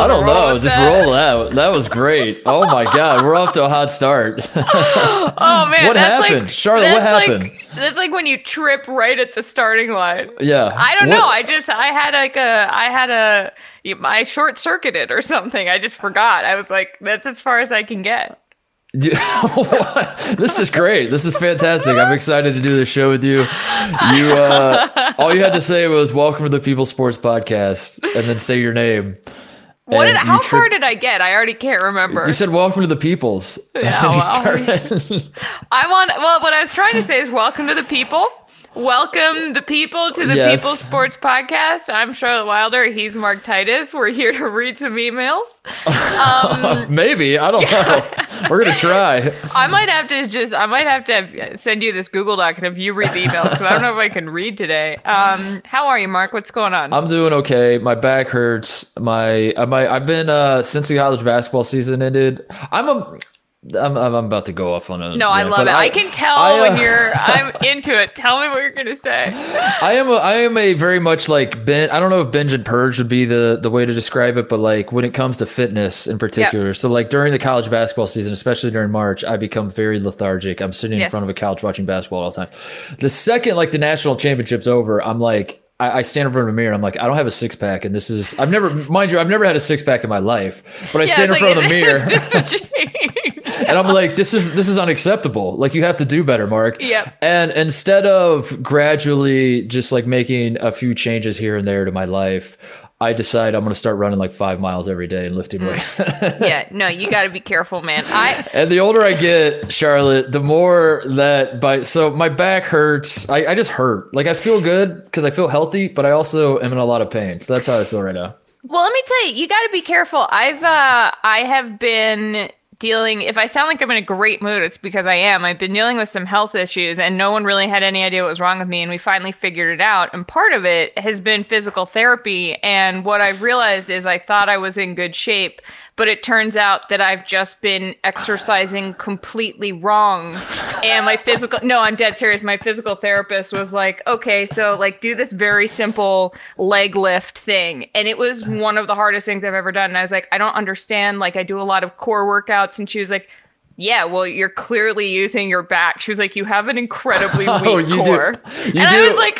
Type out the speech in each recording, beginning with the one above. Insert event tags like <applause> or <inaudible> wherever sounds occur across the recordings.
I don't know. Just that? roll that. That was great. Oh my god, we're off to a hot start. <laughs> Oh man, What that's happened? like Charlotte, what happened? Like, that's like when you trip right at the starting line. yeah. I don't What- know. I just I had like a I had a I short circuited or something. I just forgot. I was like, that's as far as I can get. <laughs> this is great. This is fantastic. I'm excited to do this show with you. You, uh, all you had to say was "Welcome to the People Sports Podcast," and then say your name. What did how tri- far did I get? I already can't remember. You said "Welcome to the Peoples." Yeah, <laughs> well. <laughs> I want well what I was trying to say is welcome to the people. Welcome the people to the Yes. People Sports Podcast. I'm Charlotte Wilder. He's Mark Titus. We're here to read some emails. <laughs> Um, Maybe I don't know. <laughs> We're gonna try. I might have to just I might have to send you this Google Doc and if you read the emails because I don't know if I can read today. Um, how are you, Mark? What's going on? I'm doing okay. My back hurts. My, uh, my I've been uh since the college basketball season ended. I'm a. I'm, I'm about to go off on a. no, I love it. I, can tell I, uh, when you're. I'm <laughs> into it. Tell me what you're gonna say. <laughs> I am a, I am a very much like ben, I don't know if binge and purge would be the the way to describe it, but like when it comes to fitness in particular. So like during the college basketball season, especially during March, I become very lethargic. I'm sitting in front of a couch watching basketball all the time. The second like the national championship's over, I'm like I, I stand in front of a mirror. I'm like, I don't have a six pack, and this is I've never, mind you, I've never had a six pack in my life. But I Yeah, stand in it's front of the <laughs> is- mirror, and I'm like, this is this is unacceptable. Like you have to do better, Mark. Yeah. And instead of gradually just like making a few changes here and there to my life, I decide I'm going to start running like five miles every day and lifting weights. yeah, no, you got to be careful, man. I <laughs> and the older I get, Charlotte, the more that by so my back hurts. I, I just hurt. Like I feel good because I feel healthy, but I also am in a lot of pain. So that's how I feel right now. Well, let me tell you, you got to be careful. I've uh I have been dealing if I sound like I'm in a great mood, it's because I am. I've been dealing with some health issues and no one really had any idea what was wrong with me and we finally figured it out. And part of it has been physical therapy and what I've realized is I thought I was in good shape, but it turns out that I've just been exercising completely wrong. And my physical no, I'm dead serious. My physical therapist was like, "Okay, so like do this very simple leg lift thing." And it was one of the hardest things I've ever done. And I was like, "I don't understand. Like I do a lot of core workouts." And she was like, yeah, well, you're clearly using your back. She was like, you have an incredibly <laughs> weak Oh, you do- core. you and I was like,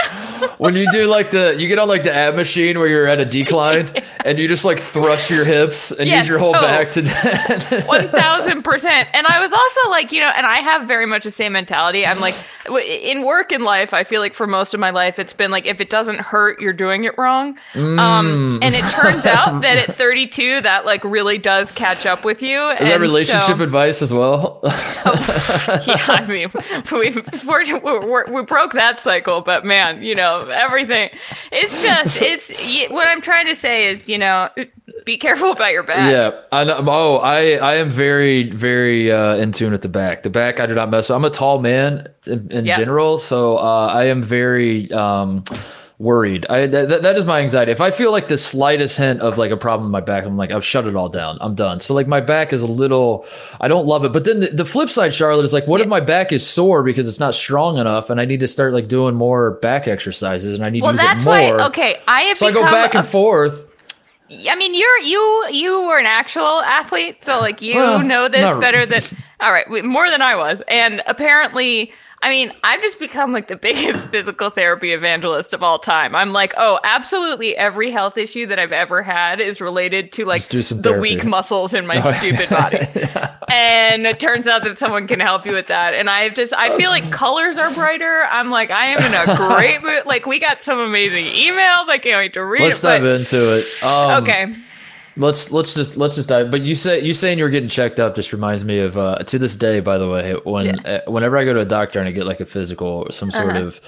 <laughs> when you do like the you get on like the ab machine where you're at a decline <laughs> and you just like thrust your hips and Yes. use your whole Oh. back to One thousand percent. And I was also like, you know, and I have very much the same mentality. I'm like, in work and life, I feel like for most of my life, it's been like, if it doesn't hurt, you're doing it wrong. Mm. Um, and it turns out that at 32, that like really does catch up with you. Is that relationship advice as well? <laughs> yeah, I mean, we we broke that cycle, but man, you know, everything. It's just, <laughs> it's what I'm trying to say is, you know, be careful about your back. yeah, I know. Oh, I I am very very uh, in tune with the back. The back I do not mess with. I'm a tall man in, in Yeah. general, so uh, I am very um, worried. I that, that is my anxiety. If I feel like the slightest hint of like a problem in my back, I'm like I've shut it all down. I'm done. So like my back is a little. I don't love it. But then the, the flip side, Charlotte, is like, what if my back is sore because it's not strong enough, and I need to start like doing more back exercises, and I need Well, to use that's it more. why. Okay, I have So I go back a and forth. I mean, you're you you were an actual athlete, so like you Well, know this better than all right, more than I was, and apparently. I mean, I've just become like the biggest <laughs> physical therapy evangelist of all time. I'm like, oh, absolutely every health issue that I've ever had is related to like the therapy. weak muscles in my Oh, <laughs> stupid body. And it turns out that someone can help you with that. And I've just, I feel like colors are brighter. I'm like, I am in a great <laughs> mood. Like, we got some amazing emails. I can't wait to read Let's it. but- dive into it. Um, okay. Let's let's just let's just dive. But you say you saying you're getting checked up just reminds me of uh, to this day. By the way, when uh, whenever I go to a doctor and I get like a physical or some sort Uh-huh. of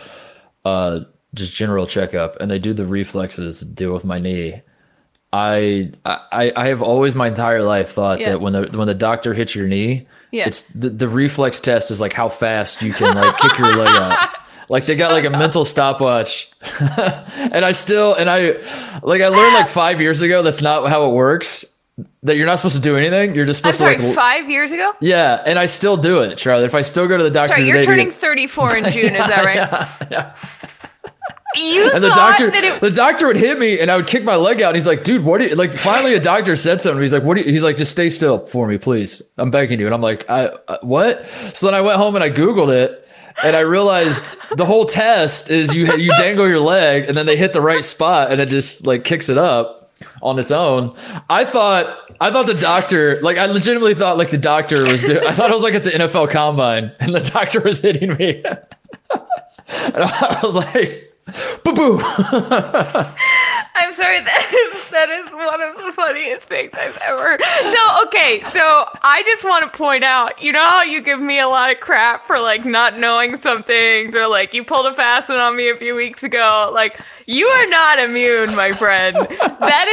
uh, just general checkup, and they do the reflexes to deal with my knee. I I I have always my entire life thought Yeah. that when the when the doctor hits your knee, Yeah. it's the, the reflex test is like how fast you can like kick your leg out. <laughs> Like they got like a mental stopwatch, <laughs> and I still and I like I learned like five years ago that's not how it works. That you're not supposed to do anything. You're just supposed sorry, to like five years ago? yeah, and I still do it, Charlotte. If I still go to the doctor Sorry, you're to turning get- 34 in <laughs> June, is that right? You and the doctor, that it- the doctor would hit me, and I would kick my leg out. And he's like, "Dude, what?" Do you, like, finally, a doctor said something. He's like, "What?" Do you, he's like, "Just stay still for me, please. I'm begging you." And I'm like, I, uh, "What?" So then I went home and I googled it, and I realized the whole test is you you dangle your leg, and then they hit the right spot, and it just like kicks it up on its own. I thought. I thought the doctor, like, I legitimately thought, like, the doctor was. I thought it was like at the NFL Combine, and the doctor was hitting me, <laughs> and I was like, "Boo boo." <laughs> I'm sorry. <laughs> That is that is one of the funniest things I've ever. So okay, so I just want to point out. You know how you give me a lot of crap for like not knowing some things, or like you pulled a fast one on me a few weeks ago. Like you are not immune, my friend. That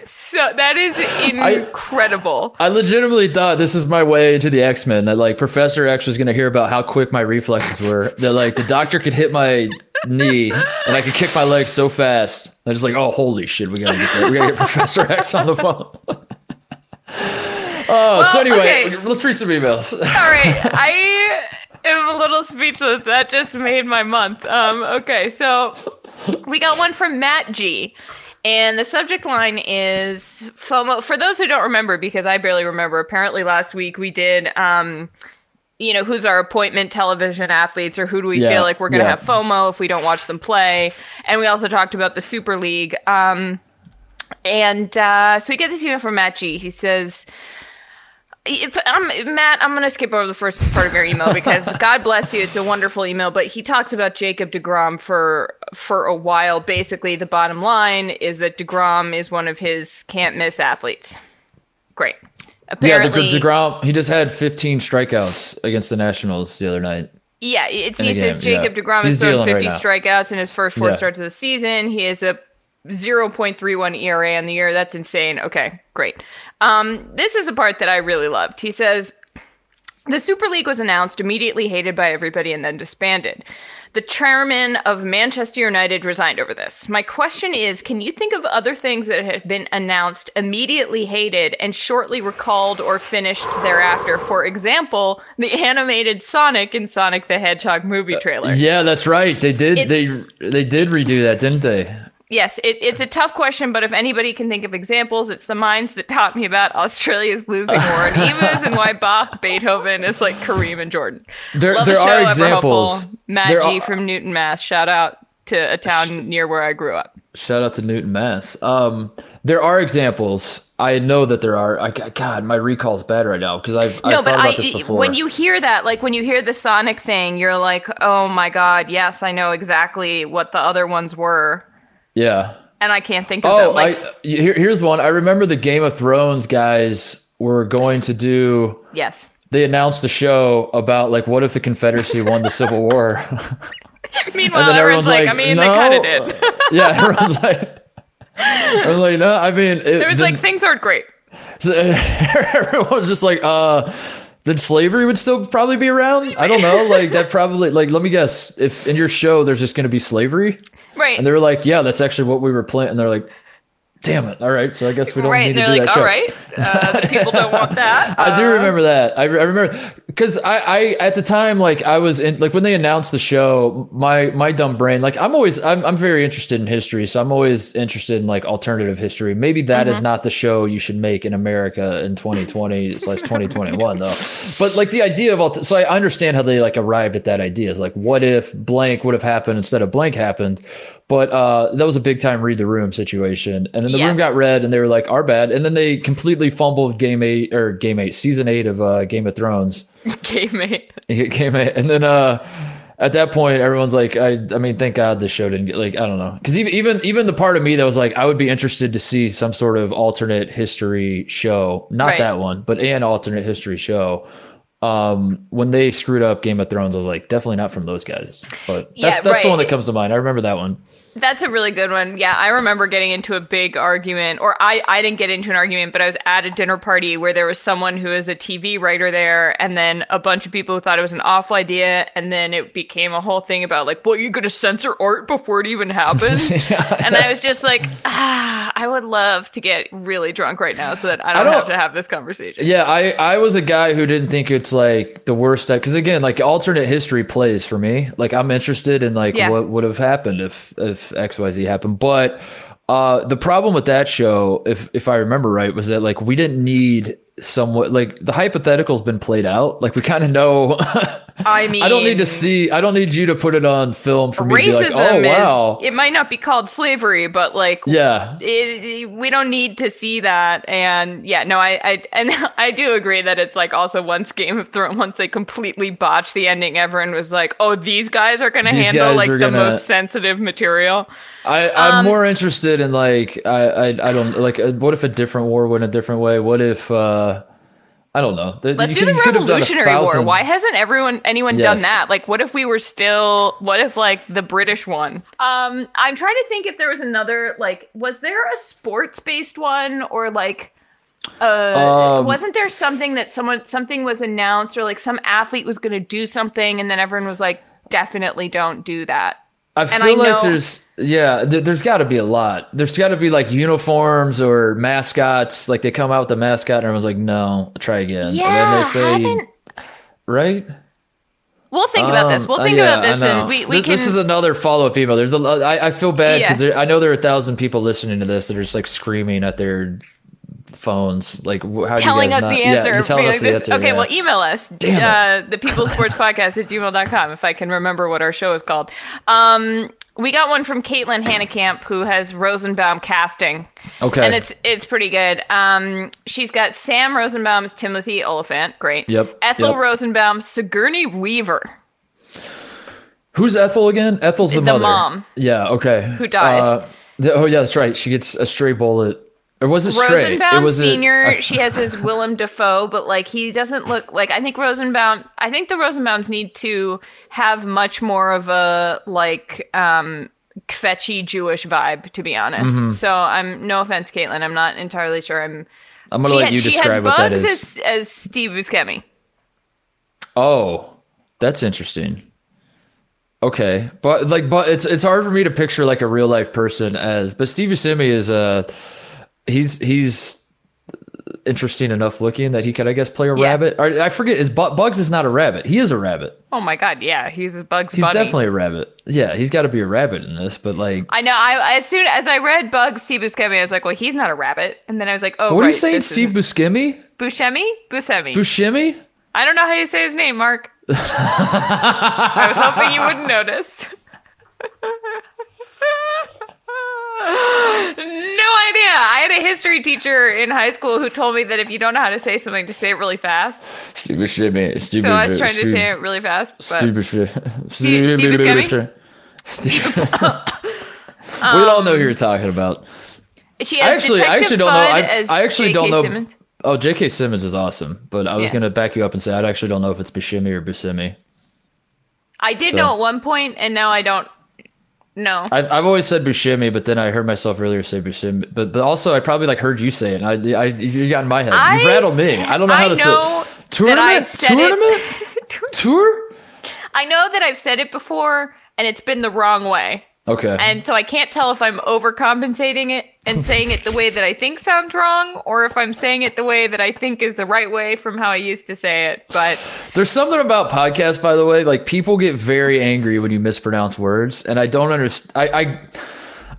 is so. That is incredible. I legitimately thought this is my way to the X Men. That like Professor X was going to hear about how quick my reflexes were. That like the doctor could hit my knee and I could kick my leg so fast. I was like, oh holy shit, we gotta get that. we gotta get Professor X on the phone. <laughs> Oh, so anyway, okay. let's read some emails. All right, <laughs> I am a little speechless. That just made my month. Um, okay, so we got one from Matt G. And the subject line is FOMO. For those who don't remember, because I barely remember, apparently last week we did, um, you know, who's our appointment television athletes or who do we Yeah, feel like we're going to yeah. have FOMO if we don't watch them play. And we also talked about the Super League. Um, and uh, so we get this email from Matt G. He says, if, um, Matt, I'm going to skip over the first part of your email because <laughs> God bless you. It's a wonderful email, but he talks about Jacob DeGrom for for a while. Basically, the bottom line is that DeGrom is one of his can't miss athletes. Great. Yeah, the, Degrom. He just had 15 strikeouts against the Nationals the other night. Yeah, it's, he says Jacob yeah. DeGrom has thrown dealing right 50 strikeouts in his first four Yeah. starts of the season. He has a 0.31 ERA on the year. That's insane. Okay, great. Um, this is the part that I really loved. He says the Super League was announced, immediately hated by everybody, and then disbanded. The chairman of Manchester United resigned over this. My question is can you think of other things that have been announced, immediately hated, and shortly recalled or finished thereafter? For example, the animated Sonic in Sonic the Hedgehog movie uh, trailer. Yeah, that's right. They did. It's- they they did redo that, didn't they? Yes, it, it's a tough question, but if anybody can think of examples, it's the minds that taught me about Australia's losing war and Evas and why Bach, Beethoven is like Kareem and Jordan. There- Love there the show, are examples. Matt There G are- from Newton, Mass. Shout out to a town near where I grew up. Shout out to Newton, Mass. Um, there are examples. I know that there are. I, God, my recall's bad right now because I've, No, I've but thought about I, this before. when you hear that, like when you hear the Sonic thing, you're like, oh my god, yes, I know exactly what the other ones were, yeah. and I can't think of Oh, them. Like, I, here, here's one. I remember the Game of Thrones guys were going to do. yes. They announced a show about like, what if the Confederacy won the Civil War? <laughs> <laughs> Meanwhile, then everyone's like, I mean, they kind of did. <laughs> yeah, everyone's like, everyone's like, no. I mean, it, It was then- like things aren't great. So everyone's just like, uh, then slavery would still probably be around. I don't know. Like that probably. Like let me guess. If in your show there's just going to be slavery, Right. and they were like, yeah, that's actually what we were planning. And they're like, damn it. All right, so I guess we don't right. need to do like, that show. all right, uh, the people don't want <laughs> that. I do Uh, remember that. I, I remember because I, I at the time like I was in like when they announced the show, my my dumb brain like I'm always I'm I'm very interested in history, so I'm always interested in like alternative history. Maybe that is mm-hmm. not the show you should make in America in 2020 slash 2021 though. But like the idea of alt- so I understand how they like arrived at that idea. Is like what if blank would have happened instead of blank happened. But uh, that was a big time read the room situation, and then the Yes. room got read, and they were like, "Our bad," and then they completely fumbled game eight or game eight, season eight of uh, Game of Thrones. <laughs> Game eight. <laughs> Game eight, and then uh, at that point, everyone's like, I, I mean, thank God this show didn't get like, I don't know, because even even even the part of me that was like, I would be interested to see some sort of alternate history show, not Right. that one, but an alternate history show. Um, when they screwed up Game of Thrones, I was like, definitely not from those guys. But that's Yeah, that's the one that comes to mind. I remember that one. That's a really good one. Yeah, I remember getting into a big argument, or I, I didn't get into an argument, but I was at a dinner party where there was someone who is a TV writer there, and then a bunch of people who thought it was an awful idea, and then it became a whole thing about like, well, you're going to censor art before it even happens? <laughs> And I was just like, ah, I would love to get really drunk right now so that I don't, don't- have to have this conversation. Yeah, I, I was a guy who didn't think it's like the worst because again, like alternate history plays for me. Like I'm interested in like Yeah. what would have happened if if X Y Z happened. But uh, the problem with that show, if if I remember right, was that like we didn't need somewhat like the hypothetical's been played out. Like we kind of know. <laughs> I mean, I don't need to see. I don't need you to put it on film for me to be racism like, oh wow, is. It might not be called slavery, but like yeah. it, we don't need to see that and yeah no I, I and <laughs> i do agree that it's like also once game of thrones once they completely botched the ending everyone was like oh these guys are gonna handle like the gonna- most sensitive material I, I'm Um, more interested in like I, I I don't like uh, what if a different war went a different way? What if uh I don't know. Let's you do could- the you could have done a revolutionary war. why hasn't everyone anyone done that? Like what if we were still what if like the british won? Um i'm trying to think if there was another like was there a sports based one or like uh Um, wasn't there something that someone something was announced or like some athlete was going to do something and then everyone was like definitely don't do that I feel I like know- there's yeah, th- there's got to be a lot. There's got to be like uniforms or mascots. Like they come out with the mascot and everyone's like, no, try again. yeah and then they say, right? we'll think about this Um, we'll uh, think yeah, about this and we, we Th- can This is another follow up email. There's a, lo- I, I feel bad because Yeah. I know there are a thousand people listening to this that are just like screaming at their phones, like how do telling us not, the answer. you're telling us the answer. okay, yeah. well, email us. Damn uh, the People's Sports Podcast at gmail.com if I can remember what our show is called. Um, we got one from Caitlin Hannekamp who has Rosenbaum casting. Okay. And it's it's pretty good. Um, she's got Sam Rosenbaum's Timothy Olyphant, great. Yep, Ethel yep. Rosenbaum's Sigourney Weaver. Who's Ethel again? Ethel's the, The mother. mom. Yeah. Okay. Who dies. Uh, th- oh yeah, that's right. She gets a stray bullet. Or was it? Rosenbaum it was Senior, she has his <laughs> Willem Dafoe, but like he doesn't look like. I think Rosenbaum. I think the Rosenbaums need to have much more of a like um kvetchy Jewish vibe, to be honest. Mm-hmm. So I'm no offense, Caitlin. I'm not entirely sure. I'm. I'm gonna she, let ha- you describe has what that is. as as Steve Buscemi. Oh, that's interesting. Okay, but like, but it's it's hard for me to picture like a real life person as. But Steve Buscemi is uh he's he's interesting enough looking that he could I guess play a Yeah. rabbit. Or, I forget is Bu- Bugs is not a rabbit. He is a rabbit. Oh my god, yeah, he's a Bugs He's Bunny. definitely a rabbit. Yeah, he's got to be a rabbit in this. But like, I know. I as soon as I read Bugs Steve Buscemi, I was like, well, he's not a rabbit. And then I was like, oh, what right, are you saying, this is- Steve Buscemi? Buscemi? Buscemi. Buscemi? I don't know how you say his name, Mark. <laughs> I was hoping you wouldn't notice. <laughs> no idea. I had a history teacher in high school who told me that if you don't know how to say something, just say it really fast. Steve Buscemi. Steve So I was trying to say it really fast. Buscemi. Steve- Steve Buscemi? Steve. we all know who you're talking about. she actually, I actually don't know. I, I actually J.K. don't know. Simmons. Oh, J.K. Simmons is awesome, but I was Yeah. going to back you up and say I actually don't know if it's Buscemi or Buscemi. I did So- know at one point, and now I don't know. I've, I've always said Buscemi, but then I heard myself earlier say Buscemi. But but also I probably like heard you say it. And I, I you got in my head. I you rattled me. I don't know how I to know say it. Tournament. that I said Tournament. it. <laughs> Tour. I know that I've said it before, and it's been the wrong way. Okay. And so I can't tell if I'm overcompensating it and <laughs> saying it the way that I think sounds wrong, or if I'm saying it the way that I think is the right way from how I used to say it. But There's something about podcasts, by the way. Like people get very angry when you mispronounce words, and I don't understand. I, I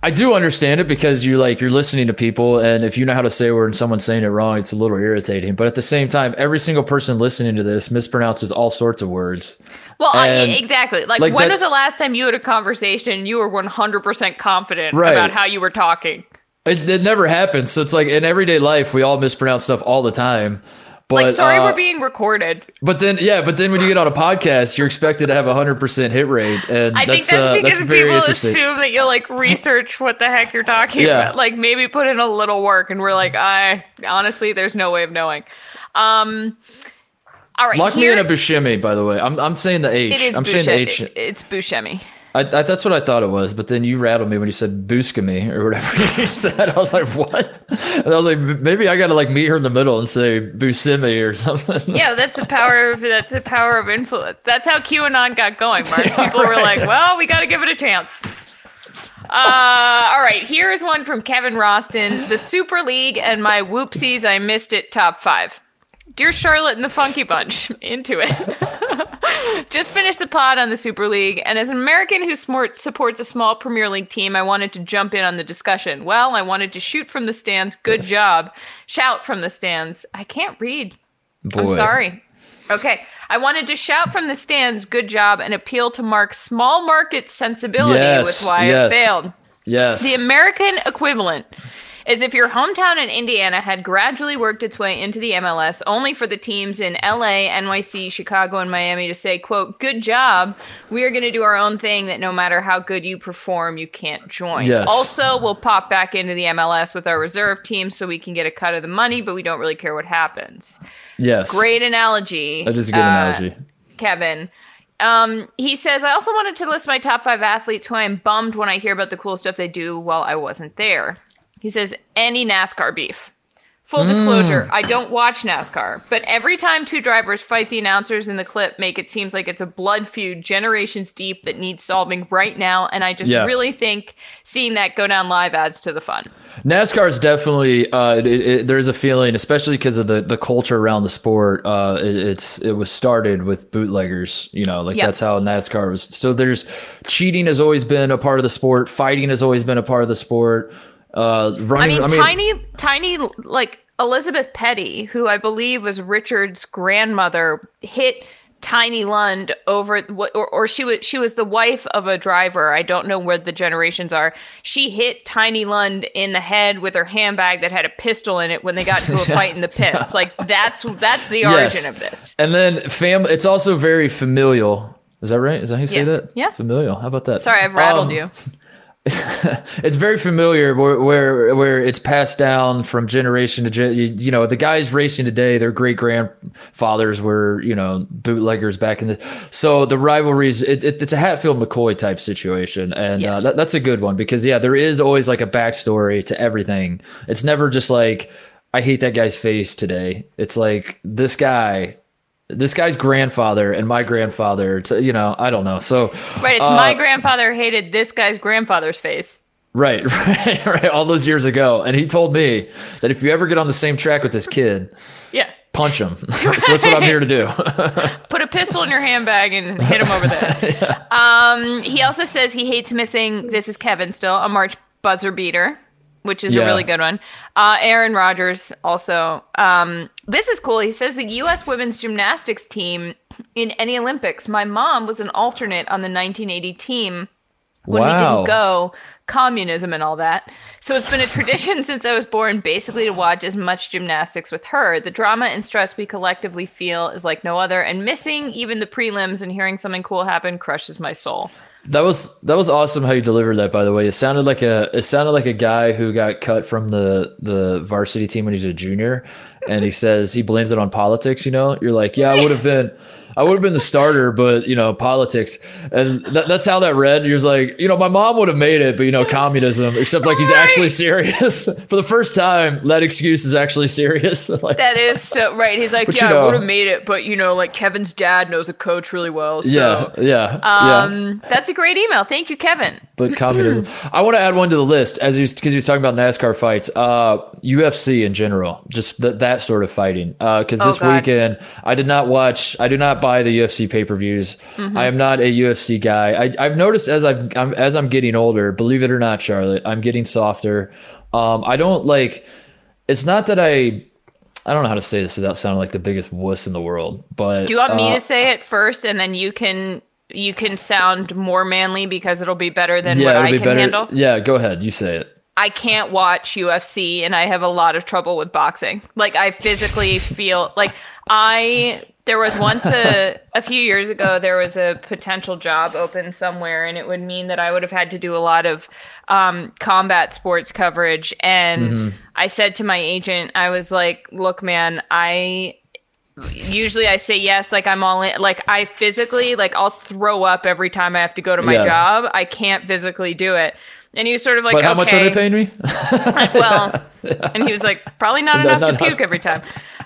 I do understand it because you like you're listening to people, and if you know how to say a word and someone's saying it wrong, it's a little irritating. But at the same time, every single person listening to this mispronounces all sorts of words. well, I, exactly. Like, like, when that- was the last time you had a conversation and you were 100% confident Right. about how you were talking? It, it never happens. So it's like in everyday life, we all mispronounce stuff all the time. But Like, sorry, uh, we're being recorded. But then, yeah, but then when you get on a podcast, you're expected to have a hundred percent hit rate, and I that's think that's uh, because that's people assume that you'll like research what the heck you're talking Yeah. about. Like maybe put in a little work, and we're like, I honestly, there's no way of knowing. Um, all right, Lock me in a Buscemi, by the way. I'm I'm saying the H. It is I'm saying the Buscemi. H. It's Buscemi. I, I, that's what I thought it was, but then you rattled me when you said Buscemi or whatever <laughs> you said. I was like, what? And I was like, maybe I got to like meet her in the middle and say Buscemi or something. Yeah, that's the power of that's the power of influence. That's how QAnon got going, Mark. <laughs> People were like, "Well, we got to give it a chance." Uh, all right, here is one from Kevin Roston. The Super League and my whoopsies, I missed it. Top five. Dear Charlotte and the Funky Bunch, into it. <laughs> Just finished the pod on the Super League, and as an American who smort, supports a small Premier League team, I wanted to jump in on the discussion. Well, I wanted to shoot from the stands. Good job. Shout from the stands. I can't read. I'm sorry. Okay. I wanted to shout from the stands, good job, and appeal to Mark's small market sensibility Yes, with why yes. it failed. Yes. The American equivalent is if your hometown in Indiana had gradually worked its way into the MLS, only for the teams in LA, NYC, Chicago, and Miami to say, quote, good job. We are going to do our own thing that no matter how good you perform, you can't join. Yes. Also, we'll pop back into the MLS with our reserve team so we can get a cut of the money, but we don't really care what happens. yes. Great analogy. That is a good uh, analogy. Kevin. Um, he says, I also wanted to list my top five athletes who I'm bummed when I hear about the cool stuff they do while I wasn't there. He says, any NASCAR beef. Full disclosure, I don't watch NASCAR, but every time two drivers fight, the announcers in the clip make it seems like it's a blood feud generations deep that needs solving right now. And I just Yeah. really think seeing that go down live adds to the fun. NASCAR is definitely uh, it, it, there's a feeling, especially because of the, the culture around the sport. Uh, it, it's it was started with bootleggers, you know, like Yeah. that's how NASCAR was. So there's cheating has always been a part of the sport. Fighting has always been a part of the sport. Uh, I running, mean, tiny, tiny, like Elizabeth Petty, who I believe was Richard's grandmother, hit Tiny Lund over, or, or she was she was the wife of a driver. I don't know where the generations are. She hit Tiny Lund in the head with her handbag that had a pistol in it when they got into a <laughs> fight in the pits. Like that's that's the <laughs> origin Yes. of this. And then fam, it's also very familial. Is that right? Is that how you say Yes. that? Yeah. Familial. How about that? Sorry, I've rattled Um, you. <laughs> <laughs> it's very familiar where, where where it's passed down from generation to gen. You, you know, the guys racing today, their great grandfathers were you know bootleggers back in the. So the rivalries, it, it, it's a Hatfield McCoy type situation, and uh, that, that's a good one because yeah, there is always like a backstory to everything. It's never just like I hate that guy's face today. It's like this guy. This guy's grandfather and my grandfather, to, you know, I don't know. So, Right, it's uh, my grandfather hated this guy's grandfather's face. Right, <laughs> right, right. All those years ago. And he told me that if you ever get on the same track with this kid, Yeah. punch him. <laughs> <laughs> so that's what I'm here to do. put a pistol in your handbag and hit him over the head. Um, he also says he hates missing. This is Kevin still a March buzzer beater, which is Yeah. a really good one. Uh, Aaron Rodgers also. Um, this is cool. He says the U.S. women's gymnastics team in any Olympics. My mom was an alternate on the 1980 team when we didn't go communism and all that. So it's been a tradition <laughs> since I was born basically to watch as much gymnastics with her. The drama and stress we collectively feel is like no other and missing even the prelims and hearing something cool happen crushes my soul. That was that was awesome how you delivered that by the way. It sounded like a it sounded like a guy who got cut from the the varsity team when he was a junior and he says he blames it on politics, you know? You're like, "Yeah, I would have been I would have been the starter, but you know, politics, and that, that's how that read. You're like, you know, my mom would have made it, but you know, communism. Except like he's Right. actually serious <laughs> for the first time. That excuse is actually serious. <laughs> like, That is so right. He's like, yeah, you I would have made it, but you know, like Kevin's dad knows a coach really well. So. yeah, yeah, yeah. Um, that's a great email. Thank you, Kevin. But <clears throat> communism. I want to add one to the list as he's because he was talking about NASCAR fights. Uh, UFC in general, just th- that sort of fighting. Because Oh, this God. weekend, I did not watch. I do not buy the UFC pay per views. Mm-hmm. I am not a UFC guy. I, I've noticed as I've I'm, as I'm getting older. Believe it or not, Charlotte, I'm getting softer. Um, I don't like. It's not that I. I don't know how to say this without sounding like the biggest wuss in the world. But Do you want me uh, to say it first, and then you can you can sound more manly because it'll be better than Yeah, what I be can better. handle? Yeah, go ahead. You say it. I can't watch UFC and I have a lot of trouble with boxing. Like I physically <laughs> feel like I there was once a a few years ago there was a potential job open somewhere and it would mean that I would have had to do a lot of um, combat sports coverage and I said to my agent I was like, "Look man, I usually I say yes, like I'm all in. Like I physically, like I'll throw up every time I have to go to my Yeah. job. I can't physically do it. And he was sort of like, But how okay. much are they paying me? <laughs> well, and he was like, probably not <laughs> Not enough to enough. puke every time.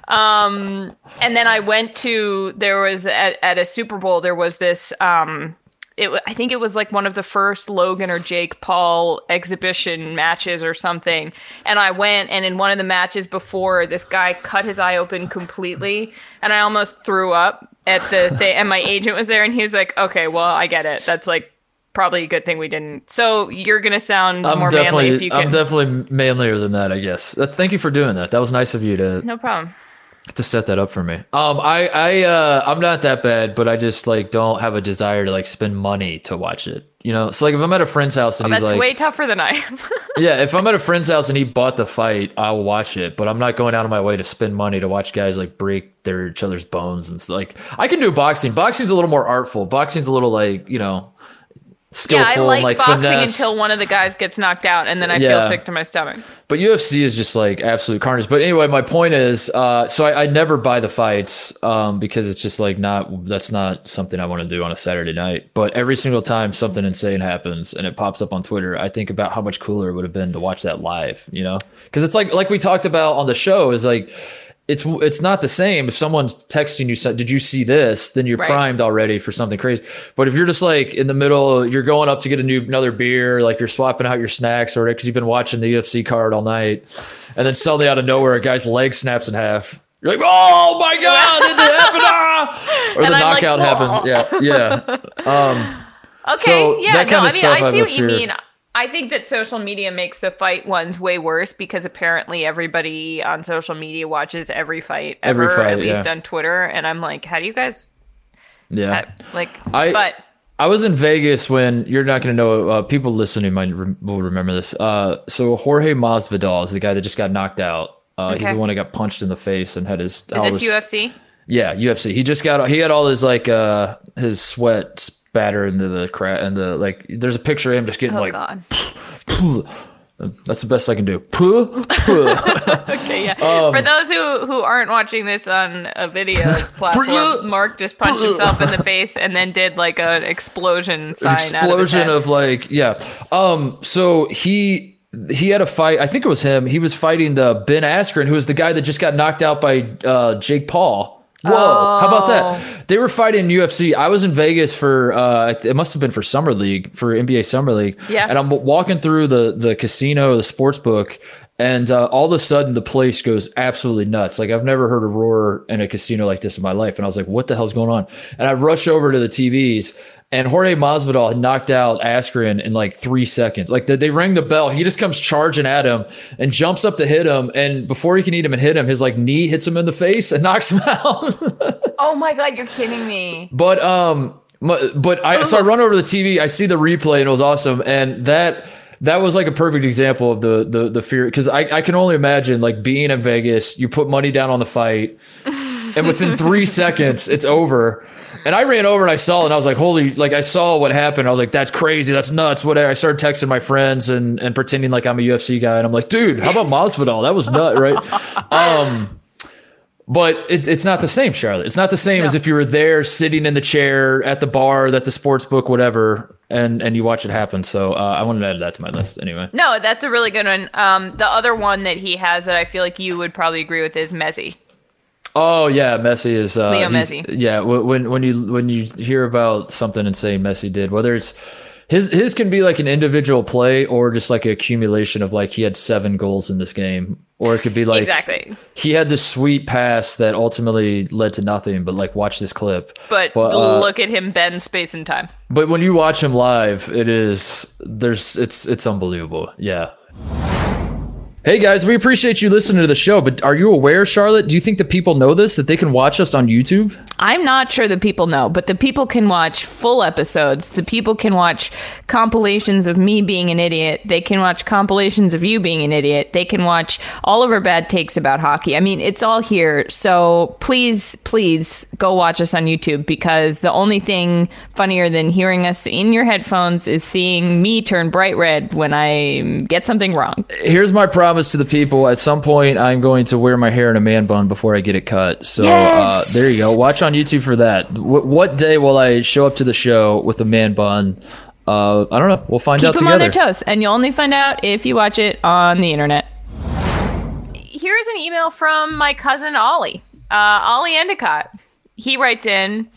Um, and then I went to there was at, at a Super Bowl there was this um it, I think it was like one of the first Logan or Jake Paul exhibition matches or something. And I went, and in one of the matches before, this guy cut his eye open completely, and I almost threw up at the <laughs> thing. And my agent was there, and he was like, "Okay, well, I get it. That's like." Probably a good thing we didn't. So you're gonna sound I'm more manly if you can. I'm definitely manlier than that, I guess. Uh, Thank you for doing that. That was nice of you to no problem. To set that up for me. Um, I I uh, I'm not that bad, but I just like don't have a desire to like spend money to watch it. You know, so like if I'm at a friend's house and he's That's like, way tougher than I am. <laughs> yeah, if I'm at a friend's house and he bought the fight, I'll watch it. But I'm not going out of my way to spend money to watch guys like break their each other's bones and stuff. Like I can do boxing. Boxing's a little more artful. Boxing's a little like you know skillful yeah, I like, and like boxing finesse. until one of the guys gets knocked out, and then I Yeah. feel sick to my stomach. But UFC is just like absolute carnage. But anyway, my point is, uh, so I, I never buy the fights um, because it's just like not that's not something I want to do on a Saturday night. But every single time something insane happens and it pops up on Twitter, I think about how much cooler it would have been to watch that live. You know, because it's like like we talked about on the show is like. It's it's not the same if someone's texting you. said, Did you see this? Then you're Right. primed already for something crazy. But if you're just like in the middle, you're going up to get a new another beer, like you're swapping out your snacks or because you've been watching the UFC card all night, and then suddenly out of nowhere, a guy's leg snaps in half. You're like, oh my god, did <laughs> it happen? Ah! Or And the I'm like, knockout happens. Yeah, yeah. <laughs> Um, Okay, So, yeah, that no, kind I mean, I see what you mean. I think that social media makes the fight ones way worse because apparently everybody on social media watches every fight Every ever, fight, at least yeah. on Twitter, and I'm like, how do you guys yeah. like? I- but I was in Vegas when you're not going to know. Uh, people listening might re- will remember this. Uh, so Jorge Masvidal is the guy that just got knocked out. Uh, He's the one that got punched in the face and had his. is this his- UFC? Yeah, UFC. He just got he had all his like uh his sweat spatter into the crap and the like. There's a picture of him just getting Oh like. God. <laughs> That's the best I can do. <laughs> <laughs> Okay, yeah. Um, For those who who aren't watching this on a video platform, Mark just punched himself in the face and then did like an explosion sign. of, explosion head. of like yeah. Um. So he he had a fight. I think it was him. He was fighting the Ben Askren, who was the guy that just got knocked out by uh, Jake Paul. Whoa! How about Oh. that? They were fighting UFC. I was in Vegas for uh, it must have been for Summer League for NBA Summer League. Yeah. And I'm walking through the the casino, the sports book. And uh, all of a sudden, the place goes absolutely nuts. Like I've never heard a roar in a casino like this in my life. And I was like, "What the hell's going on?" And I rush over to the TVs, and Jorge Masvidal had knocked out Askren in like three seconds. Like they, they ring the bell, he just comes charging at him and jumps up to hit him. And before he can eat him and hit him, his like knee hits him in the face and <laughs> knocks him out. Oh my God, you're kidding me. But um, but I so I run over to the TV. I see the replay, and it was awesome. And that that was like a perfect example of the the the fear because I I can only imagine like being in Vegas. You put money down on the fight, and within three <laughs> seconds, it's over. And I ran over and I saw it, and I was like, "Holy!" Like I saw what happened. I was like, "That's crazy. That's nuts." Whatever. I started texting my friends and and pretending like I'm a UFC guy, and I'm like, "Dude, how about Masvidal? That was nut, right?" <laughs> Um. But it, it's not the same, Charlotte. It's not the same as if you were there sitting in the chair at the bar, at the sports book, whatever, and and you watch it happen. So uh, I wanted to add that to my list anyway. No, that's a really good one. Um, the other one that he has that I feel like you would probably agree with is Messi. Oh yeah, Messi is uh, Leo Messi. Yeah, when when you when you hear about something and say Messi did, whether it's his his can be like an individual play or just like an accumulation of like he had seven goals in this game, or it could be like exactly. he had this sweet pass that ultimately led to nothing. But like watch this clip. But uh, look at him bend space and time. But when you watch him live, it is there's it's it's unbelievable. Yeah. Hey guys, we appreciate you listening to the show, but are you aware, Charlotte? Do you think that people know this that they can watch us on YouTube? I'm not sure that people know, but the people can watch full episodes. The people can watch compilations of me being an idiot. They can watch compilations of you being an idiot. They can watch all of our bad takes about hockey. I mean, it's all here. So please, please go watch us on YouTube because the only thing funnier than hearing us in your headphones is seeing me turn bright red when I get something wrong. Here's my promise to the people. At some point, I'm going to wear my hair in a man bun before I get it cut. So uh, there you go. Watch on YouTube for that. W- what day will I show up to the show with a man bun? Uh, I don't know. We'll find Keep out them on together. their toes, and you'll only find out if you watch it on the internet. Here's an email from my cousin Ollie, uh, Ollie Endicott. He writes in,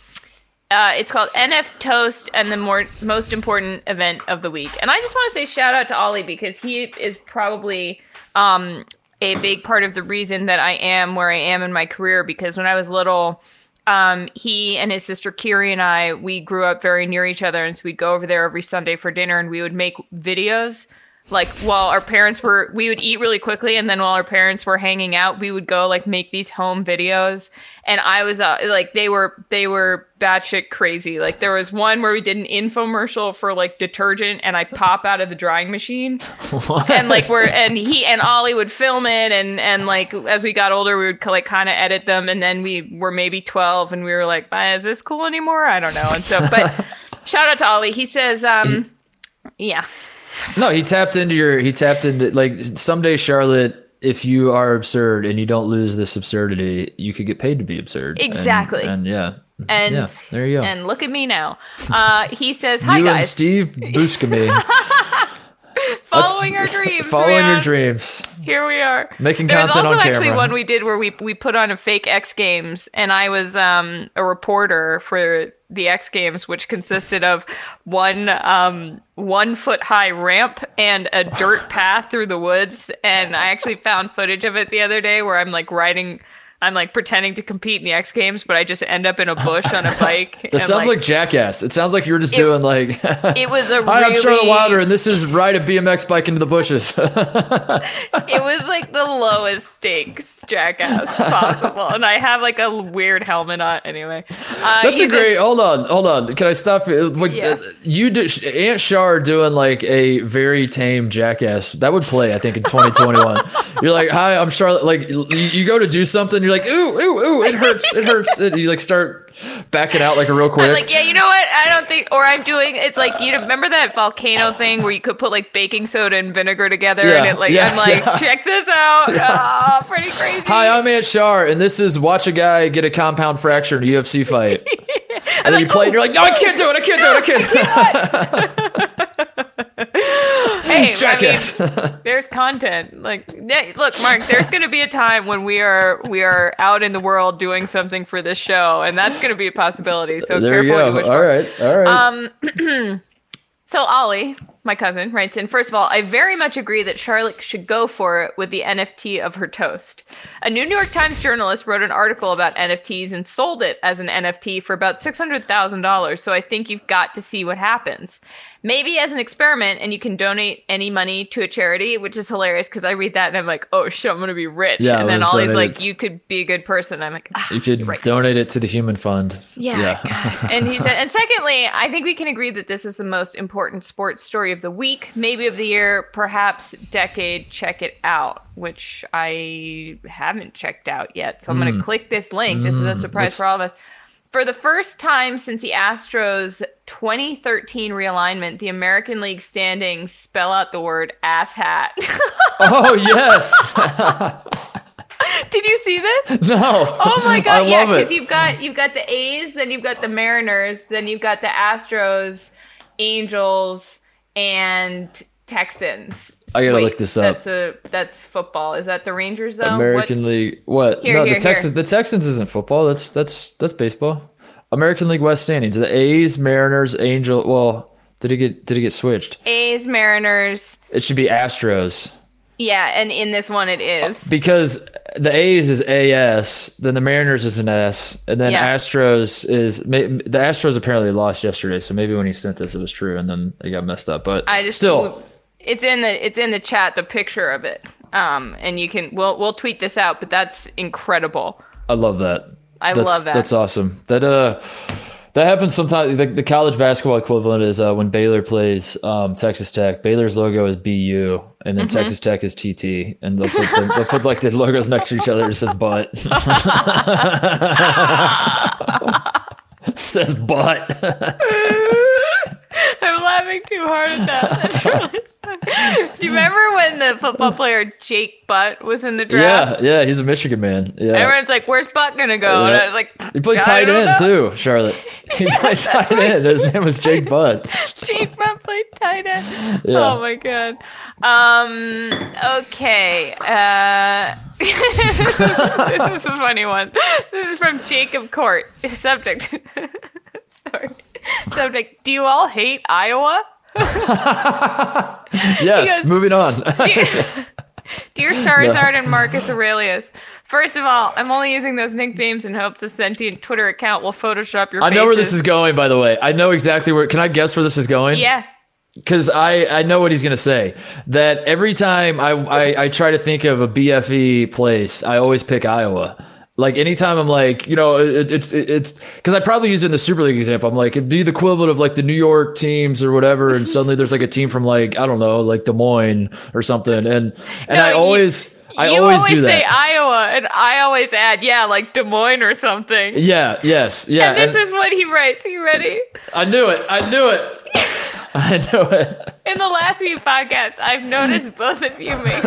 Uh, it's called NF Toast and the more most important event of the week. And I just want to say shout out to Ollie because he is probably um, a big part of the reason that I am where I am in my career. Because when I was little, um, he and his sister Kiri and I, we grew up very near each other, and so we'd go over there every Sunday for dinner, and we would make videos like while our parents were we would eat really quickly and then while our parents were hanging out we would go like make these home videos. And i was uh, like they were they were batshit crazy. Like there was one where we did an infomercial for like detergent and i pop out of the drying machine. And like we're and he and ollie would film it and and like as we got older we would like kind of edit them and then we were maybe 12 and we were like is this cool anymore? I don't know. And so but <laughs> shout out to ollie. He says um yeah no, he tapped into your. He tapped into like someday, Charlotte. If you are absurd and you don't lose this absurdity, you could get paid to be absurd. Exactly. And, yeah, and yeah, there you go. and look at me now uh he says hi you and guys Steve Buscemi <laughs> following our dreams following your dreams, here we are making content. There's content also on actually camera. one we did where we we put on a fake X Games, and I was um, a reporter for the X Games, which consisted of one um, one foot high ramp and a dirt <laughs> path through the woods. And I actually found footage of it the other day where I'm like riding. I'm like pretending to compete in the X Games, but I just end up in a bush on a <laughs> bike. That sounds like, Jackass. It sounds like you were just It- doing like. it was a <laughs> Hi, I'm Charlotte really- Wilder, and this is ride a BMX bike into the bushes. <laughs> it was like the lowest stakes jackass possible, and I have like a weird helmet on. Anyway, uh, That's a great. Hold on, hold on. Can I stop you? Like, Yeah. uh, you Aunt Shar doing like a very tame jackass. That would play, I think, in 2021. you're like, hi, I'm Charlotte. Like, you, you go to do something, you're like, ooh, ooh, ooh, it hurts, it hurts. And you like start backing out like a real quick. I'm like, yeah, you know what? I don't think, or I'm doing. It's like you remember that volcano thing where you could put like baking soda and vinegar together, and it like yeah, I'm like, yeah. check this out. <laughs> Oh, pretty crazy. Hi, I'm Aunt Shar, and this is watch a guy get a compound fracture in a UFC fight. <laughs> and then you play, and you're like, no, I can't do it, I can't do it, I can't. <laughs> hey, Jackass. I mean, there's content. Like, look, Mark, there's going to be a time when we are we are out in the world doing something for this show, and that's going to be a possibility. So there careful go. you wish All right, all right. Um, <clears throat> So Ollie, my cousin, writes in, first of all, I very much agree that Charlotte should go for it with the NFT of her toast. A New York Times journalist wrote an article about NFTs and sold it as an NFT for about $600,000, so I think you've got to see what happens. Maybe as an experiment, and you can donate any money to a charity, which is hilarious because I read that and I'm like, oh shit, I'm going to be rich. Yeah, and then let's Ollie's like, you could be a good person. I'm like, ah, you could right. donate it to the Human Fund. Yeah. God. and he said, and secondly, I think we can agree that this is the most important sports story of the week, maybe of the year, perhaps decade. Check it out, which I haven't checked out yet. So I'm going to click this link. This is a surprise let's- for all of us. For the first time since the Astros 2013 realignment, the American League standings spell out the word asshat. <laughs> Oh yes. <laughs> Did you see this? no. Oh my god, I yeah, because you've got you've got the A's, then you've got the Mariners, then you've got the Astros, Angels, and Texans. I gotta Wait, look this up. That's a that's football. Is that the Rangers though? American What's- League. What? Here, no, here, the Texans. The Texans isn't football. That's that's that's baseball. American League West standings. The A's, Mariners, Angel. Well, did it get did it get switched? A's, Mariners. It should be Astros Yeah, and in this one it is. because the A's is AS, then the Mariners is an S, and then Yeah. Astros is the Astros apparently lost yesterday. So maybe when he sent this, it was true, and then they got messed up. But I just still, it's in the it's in the chat the picture of it. Um, and you can we'll we'll tweet this out, but that's incredible. I love that. I That's- love that. That's awesome. That uh, that happens sometimes. The, the college basketball equivalent is uh, when Baylor plays um, Texas Tech. Baylor's logo is BU, and then Mm-hmm. Texas Tech is TT, and they'll put, the, they'll put like the logos next to each other. It says butt. <laughs> Says butt. <laughs> I'm laughing too hard at that. <laughs> That's really funny. Do you remember when the football player Jake Butt was in the draft? yeah, yeah. He's a Michigan man. Yeah. Everyone's like, "Where's Butt gonna go?" And I was like, He played tight end know." too, Charlotte. <laughs> He played tight end. His name was Jake <laughs> Butt. Jake Butt played tight end. Yeah. Oh my god. Um. Okay. Uh. this, <laughs> is, this is a funny one. This is from Jacob Court. Subject. Sorry. Subject: Do you all hate Iowa? <laughs> yes. goes- moving on. <laughs> Dear, Dear Charizard and Marcus Aurelius. First of all, I'm only using those nicknames in hopes a sentient Twitter account will Photoshop your I know where this is going. By the way, I know exactly where. Can I guess where this is going? Yeah. because I, I know what he's going to say. That every time I, I, I try to think of a BFE place, I always pick Iowa. Like anytime I'm like, you know, it, it's it, it's because I probably use it in the Super League example. I'm like, it'd be the equivalent of like the New York teams or whatever, and <laughs> suddenly there's like a team from like I don't know, like Des Moines or something, and and No, I you- always I you always, always say. Iowa, and I always add, yeah, like Des Moines or something. yeah, yes, yeah. and this and is what he writes. Are you ready? I knew it. I knew it. <laughs> <laughs> I knew it. In the last few podcasts, I've noticed both of you make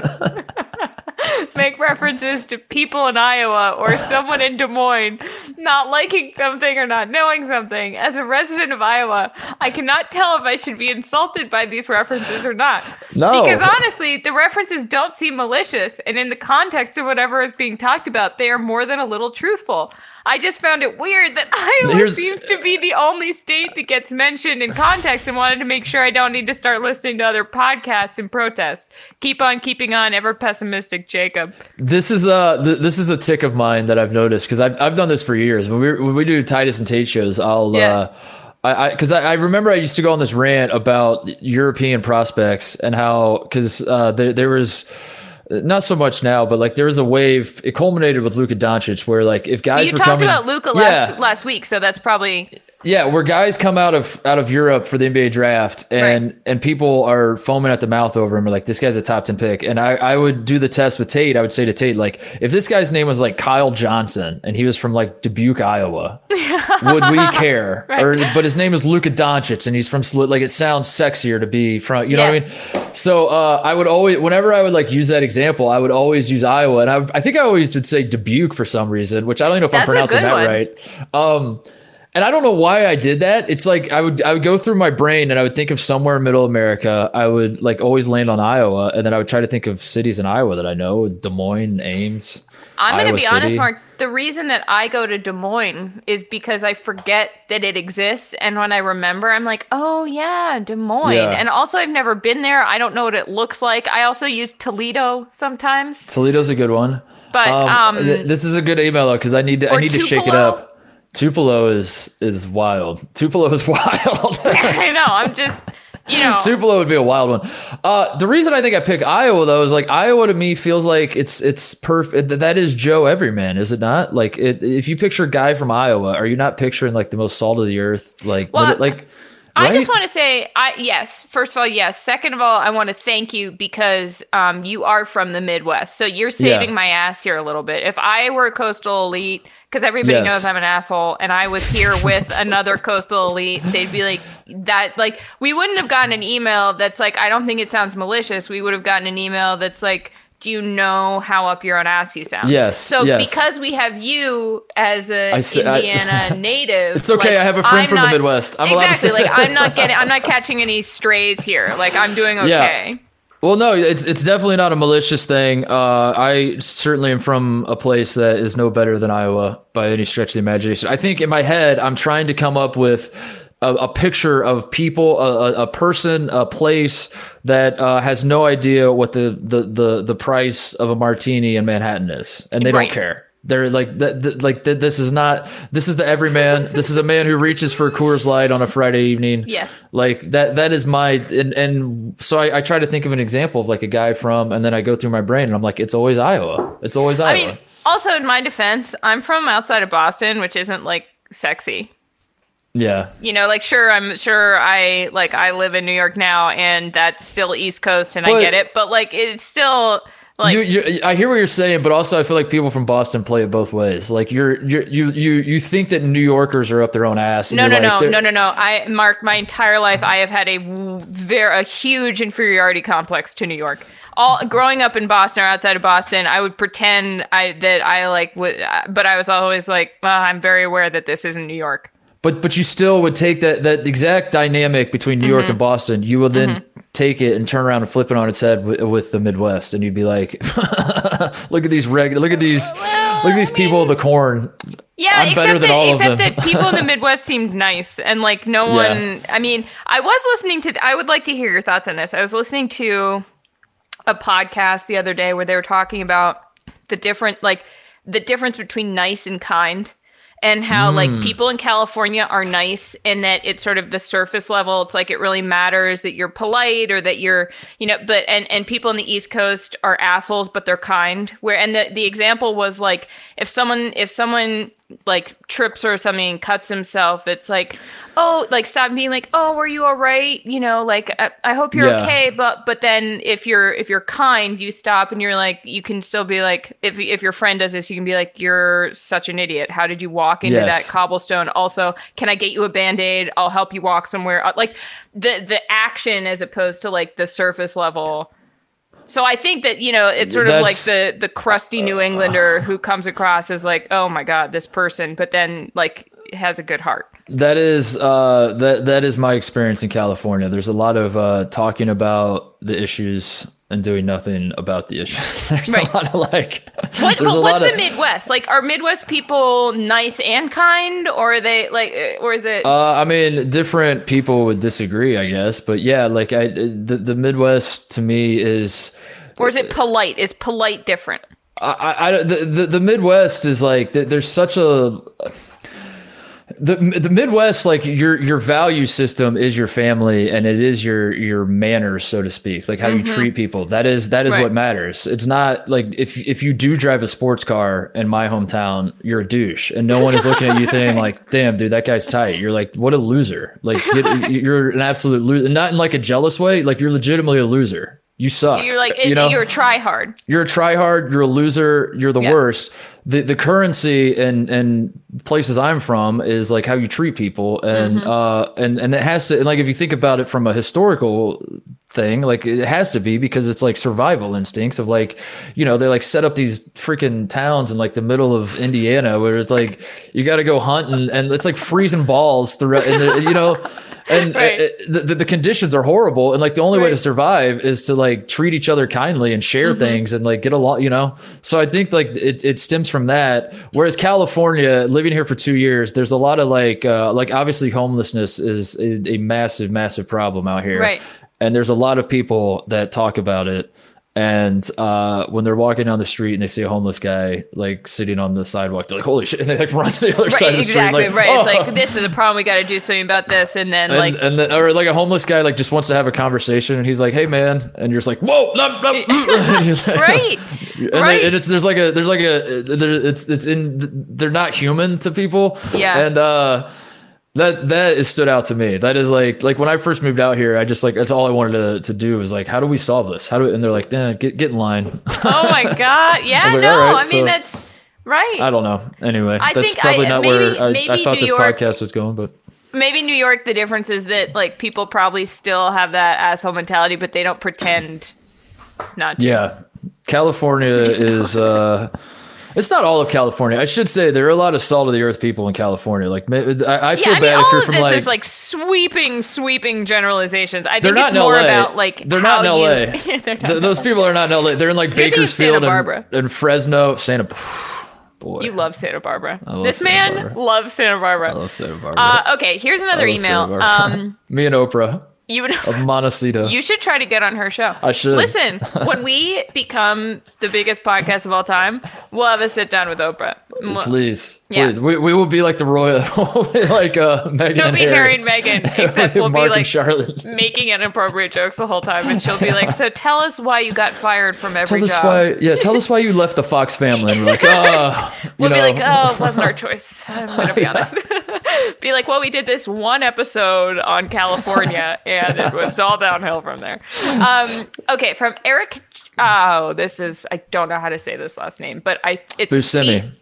<laughs> make references to people in Iowa or someone in Des Moines not liking something or not knowing something. As a resident of Iowa, I cannot tell if I should be insulted by these references or not. No. Because honestly, the references don't seem malicious, and in the context of whatever is being talked about, they are more than a little truthful. I just found it weird that <laughs> Iowa Here's- seems to be the only state that gets mentioned in context and wanted to make sure I don't need to start listening to other podcasts and protest. Keep on keeping on, ever pessimistic Jacob. This is a th- this is a tick of mine that I've noticed because I've I've done this for years. When we when we do Titus and Tate shows, I'll Yeah. uh, I because I, I, remember I used to go on this rant about European prospects and how because uh, there there was. Not so much now, but like there was a wave. It culminated with Luka Doncic, where like if guys you were talked coming, about Luka yeah, last last week, so that's probably yeah, where guys come out of out of Europe for the NBA draft and Right. and people are foaming at the mouth over him, like this guy's a top ten pick. And I, I would do the test with Tate. I would say to Tate, like, if this guy's name was like Kyle Johnson and he was from like Dubuque, Iowa, <laughs> would we care? Or but his name is Luka Doncic and he's from like it sounds sexier to be from you know what I mean? So uh, I would always whenever I would like use that example, I would always use Iowa, and I, I think I always would say Dubuque for some reason, which I don't even know if That's I'm pronouncing that one. right. Um, and I don't know why I did that. It's like I would I would go through my brain and I would think of somewhere in Middle America. I would like always land on Iowa, and then I would try to think of cities in Iowa that I know: Des Moines, Ames. I'm going to be honest, Mark. The reason that I go to Des Moines is because I forget that it exists, and when I remember, I'm like, "Oh yeah, Des Moines." Yeah. And also, I've never been there. I don't know what it looks like. I also use Toledo sometimes, Toledo's a good one. but um, th- this is a good email though because I need to I need to shake it up. Tupelo is is wild. Tupelo is <laughs> wild. <laughs> I know. I'm just, you know, Tupelo would be a wild one. Uh, the reason I think I pick Iowa though is like Iowa to me feels like it's it's perfect. That is Joe Everyman, is it not? Like it, if you picture a guy from Iowa, are you not picturing like the most salt of the earth? Like Well, like. I right? just want to say, I yes. First of all, yes. Second of all, I want to thank you because um, you are from the Midwest, so you're saving Yeah. my ass here a little bit. If I were a coastal elite, because everybody Yes. knows I'm an asshole, and I was here with <laughs> another coastal elite, they'd be like that. Like we wouldn't have gotten an email that's like, I don't think it sounds malicious. We would have gotten an email that's like. Do you know how up your own ass you sound? Yes, So yes. because we have you as a I see- I- <laughs> Indiana native, It's okay, like, I have a friend I'm from the Midwest. I'm allowed to exactly. say Like. I'm not getting, I'm not <laughs> catching any strays here. Like I'm doing Yeah. Well, no, it's it's definitely not a malicious thing. Uh, I certainly am from a place that is no better than Iowa by any stretch of the imagination. I think in my head, I'm trying to come up with a, a picture of people, a, a, a person, a place that uh, has no idea what the, the the the price of a martini in Manhattan is, and they Right. don't care. They're like, th- th- like th- this is not. This is the everyman. <laughs> this is a man who reaches for a Coors Light on a Friday evening. Yes. Like that. That is my and and so I, I try to think of an example of like a guy from, and then I go through my brain and I'm like, it's always Iowa. It's always Iowa. I mean, also in my defense, I'm from outside of Boston, which isn't like sexy. yeah. You know, like sure, I'm sure I like I live in New York now, and that's still East Coast, and I get it. But like, it's still like you, you, I hear what you're saying, but also I feel like people from Boston play it both ways. Like you're, you're you you you think that New Yorkers are up their own ass. No, no, like, no, no, no, no. I, Mark, my entire life, I have had a very a huge inferiority complex to New York. All growing up in Boston or outside of Boston, I would pretend I that I like, would, but I was always like, well, I'm very aware that this isn't New York. But but you still would take that that exact dynamic between New Mm-hmm. York and Boston. You would then take it and turn around and flip it on its head with, with the Midwest, and you'd be like, <laughs> "Look at these regular, look at these, Well, look at these I people of the corn." Yeah, I'm better except than that all of them. that <laughs> people in the Midwest seemed nice and like no Yeah. one. I mean, I was listening to. I would like to hear your thoughts on this. I was listening to a podcast the other day where they were talking about the different like the difference between nice and kind and how Hmm. like people in California are nice and that it's sort of the surface level it's like it really matters that you're polite or that you're you know but and and people in the east coast are assholes but they're kind where and the the example was like if someone if someone like trips or something cuts himself it's like oh like stop being like oh were you all right? You know like i, I hope you're Yeah. okay but but then if you're if you're kind you stop and you're like you can still be like if if your friend does this you can be like you're such an idiot. How did you walk into Yes. that cobblestone? Also can i get you a band-aid? I'll help you walk somewhere. Uh, like the the action as opposed to like the surface level so I think that you know it's sort of like the the crusty New Englander who comes across as like, oh my god, this person, but then like has a good heart. That is uh, that that is my experience in California. There's a lot of uh, talking about the issues and doing nothing about the issue. <laughs> There's Right. a lot of like. What, there's but a what's lot the Midwest like? Are Midwest people nice and kind, or are they like, or is it? Uh, I mean, different people would disagree, I guess, but yeah, like I, the the Midwest to me is. or is it polite? Is polite different? I, I, I- the, the the Midwest is like there's such a the the Midwest like your your value system is your family and it is your your manners so to speak like how you mm-hmm. treat people. That is that is Right. what matters. It's not like if if you do drive a sports car in my hometown you're a douche and no one is looking at you <laughs> thinking like damn dude that guy's tight. You're like what a loser. Like <laughs> you're an absolute loser. Not in like a jealous way like you're legitimately a loser you suck You're like, you know you're a try hard. you're a tryhard, you're a loser, you're the Yeah. worst. The the currency and and places I'm from is like how you treat people and Mm-hmm. uh and and it has to and like if you think about it from a historical thing, like it has to be because it's like survival instincts of like, you know, they like set up these freaking towns in like the middle of Indiana where it's like you got to go hunt and and it's like freezing balls throughout and you know and Right. uh, the, the, the conditions are horrible and like the only way to survive is to like treat each other kindly and share things and like get along you know? So i think like it, it stems from that. Whereas california living here for two years there's a lot of like uh like obviously homelessness is a, a massive massive problem out here. Right. and there's a lot of people that talk about it and uh, when they're walking down the street and they see a homeless guy like sitting on the sidewalk, they're like, "Holy shit!" and they like <laughs> run to the other side Right, of the exactly. street. right. It's "Oh." like this is a problem. We got to do something about this, and then and, like and the, or like a homeless guy like just wants to have a conversation and he's like hey man and you're just like whoa no, no, mm." <laughs> right, <laughs> and, right. they- and it's there's like a there's like a there, it's it's in they're not human to people Yeah. and uh that that is stood out to me that is like like when i first moved out here i just like that's all i wanted to, to do was like how do we solve this how do we, and they're like eh, get get in line <laughs> oh my god, yeah, was like, no, right, I mean so- that's right. i don't know anyway I that's think probably I- not maybe- where I, I thought New this York- podcast was going but Maybe New York, the difference is that like people probably still have that asshole mentality, but they don't pretend not to. Yeah. California <laughs> is uh it's not all of California. I should say there are a lot of salt of the earth people in California. Like I, I feel Yeah, I bad mean, if you're of from this like, is like sweeping, sweeping generalizations. I they're think not it's in more LA. about like they're not in LA. You, <laughs> not. Th- those people are not in LA. They're in like Bakersfield and, and Fresno, Santa <sighs> Boy. you love Santa Barbara. love This Santa man Barbara. loves Santa Barbara. I love Santa Barbara. Uh, okay, here's another email. Um, <laughs> Me and Oprah you would. of Montecito. <laughs> You should try to get on her show. I should. Listen, <laughs> when we become the biggest podcast of all time, we'll have a sit down with Oprah. We'll- please, Yeah. please. We, we will be like the royal, <laughs> we'll be like uh, Meghan It'll be Harry and Meghan, except we'll Mark be like Charlotte. making inappropriate jokes the whole time, and she'll be like, "So tell us why you got fired from every Tell us job." why, yeah. Tell us why you left the Fox family. And we're like, oh, you We'll know, be like, "Oh, it wasn't our choice." I'm gonna be honest. be like, "Well, we did this one episode on California, and it was all downhill from there." Um, okay, from Eric. Oh, this is I don't know how to say this last name, but I it's Buscemi. C-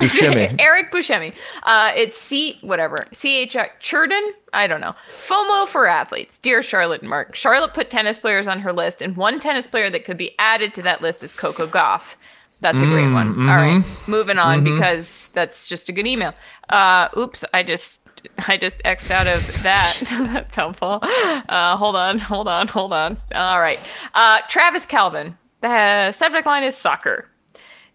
Buscemi. <laughs> Eric Buscemi. Uh, it's C whatever. C H Churden. I don't know. FOMO for athletes. Dear Charlotte and Mark. Charlotte put tennis players on her list, and one tennis player that could be added to that list is Coco Gauff. That's a great one. All right, moving on because that's just a good email. Uh, oops, I just I just xed out of that. <laughs> that's helpful. Uh, hold on, hold on, hold on. All right. Uh, Travis Calvin. The subject line is soccer.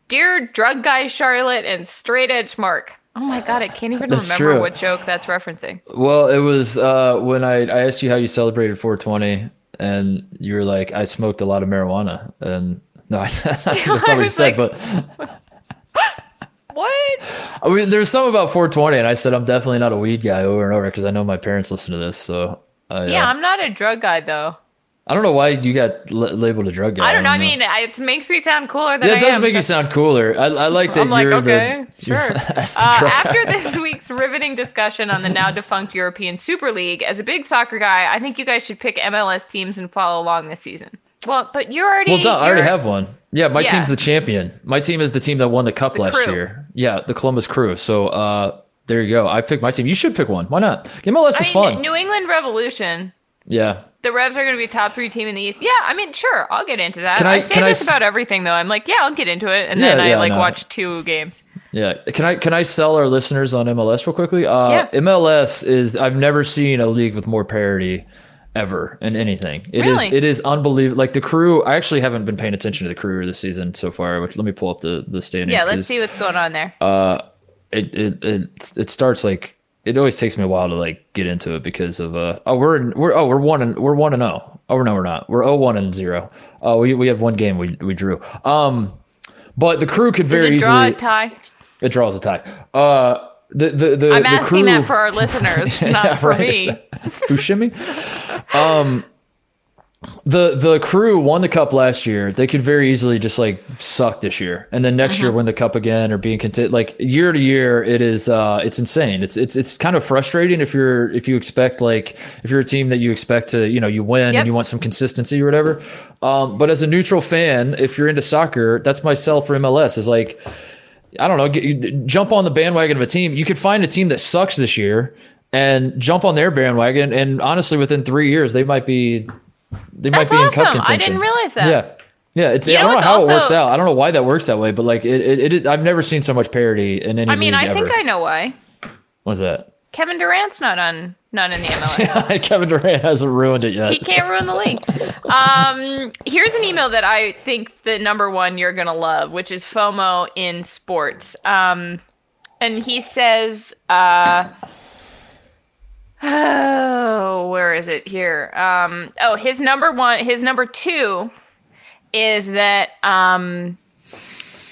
Dear drug guy Charlotte and straight edge Mark, Oh my god, I can't even That's remember true. what joke that's referencing. Well, it was uh, when I, I asked you how you celebrated 420, and you were like, I smoked a lot of marijuana. And no, <laughs> I, that's not what <laughs> you was said, but What? I mean, there's something about 420, and I said, I'm definitely not a weed guy over and over because I know my parents listen to this. So I, Yeah, uh, I'm not a drug guy though. I don't know why you got l- labeled a drug guy. I don't know. I mean, I- it makes me sound cooler than yeah, I does am, make you sound cooler. I, I like that I'm like, you're okay, <laughs> the, sure. Uh, after this week's riveting discussion on the now defunct European Super League, as a big soccer guy, I think you guys should pick MLS teams and follow along this season. Well, but you're already. Well, duh, I already have one. Yeah, my Yeah. team's the champion. My team is the team that won the cup last Crew. year. Yeah, the Columbus Crew. So uh, there you go. I picked my team. You should pick one. Why not? MLS is I mean, fun. New England Revolution. yeah. The Revs are going to be top three team in the East. Yeah, I mean, sure, I'll get into that. Can I, I- say I this about everything, though. I'm like, yeah, I'll get into it, and Yeah, then I yeah, like no. watch two games. Yeah. Can I can I sell our listeners on MLS real quickly? Uh, Yeah. MLS is I've never seen a league with more parity ever in anything. It is Really? it is unbelievable. Like the crew, I actually haven't been paying attention to the crew this season so far. Which let me pull up the the standings. Yeah, let's see what's going on there. it it it it starts like it always takes me a while to like get into it because of uh oh we're in, we're oh we're one and we're one and oh oh no we're not we're oh one and zero oh we we have one game we we drew um but the crew could Does very it draw easily a tie? it draws a tie uh the the the, I'm the asking crew, that for our listeners, <laughs> not Yeah, for right. me. Bushimi. Um, the the crew won the cup last year. They could very easily just like suck this year, and then next year Mm-hmm. win the cup again or being content. Like year to year, it is uh, it's insane. It's it's it's kind of frustrating if you're if you expect like if you're a team that you expect to you know you win Yep. and you want some consistency or whatever. Um, but as a neutral fan, if you're into soccer, that's my sell for MLS. Is like I don't know, get, jump on the bandwagon of a team. You could find a team that sucks this year and jump on their bandwagon. And honestly, within three years, they might be they might That's be in cup awesome. I didn't realize that. Yeah, yeah. It's You I don't know how it works out. I don't know why that works that way, but like it, it, it I've never seen so much parity in any. I mean, I think. I know why. What's that? Kevin Durant's not on not in the MLS. <laughs> Kevin Durant hasn't ruined it yet. he can't ruin the league. Um, here's an email that I think the number one you're gonna love, which is FOMO in sports. Um, and he says, uh, oh, where is it here? Um, oh, his number one, his number two is that um,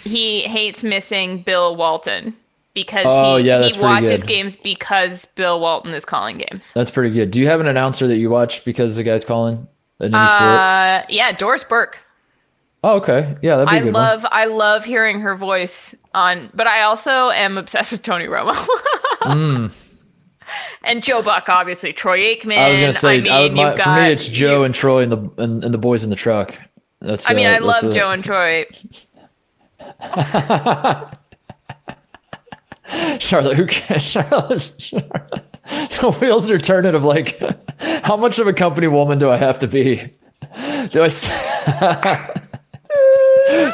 he hates missing Bill Walton because Oh, he, yeah, he watches good. games because Bill Walton is calling games. That's pretty good. Do you have an announcer that you watch because the guy's calling in any sport? Uh, yeah, Doris Burke. Oh, okay. Yeah, that'd be I a good one. love I love hearing her voice on, but I also am obsessed with Tony Romo. <laughs> And Joe Buck, obviously. Troy Aikman. Mm. I was gonna say, I mean, I my, got, for me, it's Joe and Troy and the and, and the boys in the truck. That's. I mean, uh, I love a- Joe and Troy. <laughs> <laughs> Charlotte. Who cares? <laughs> Charlotte. Charlotte. The wheels are turning. Of like, how much of a company woman do I have to be? Do I? <laughs>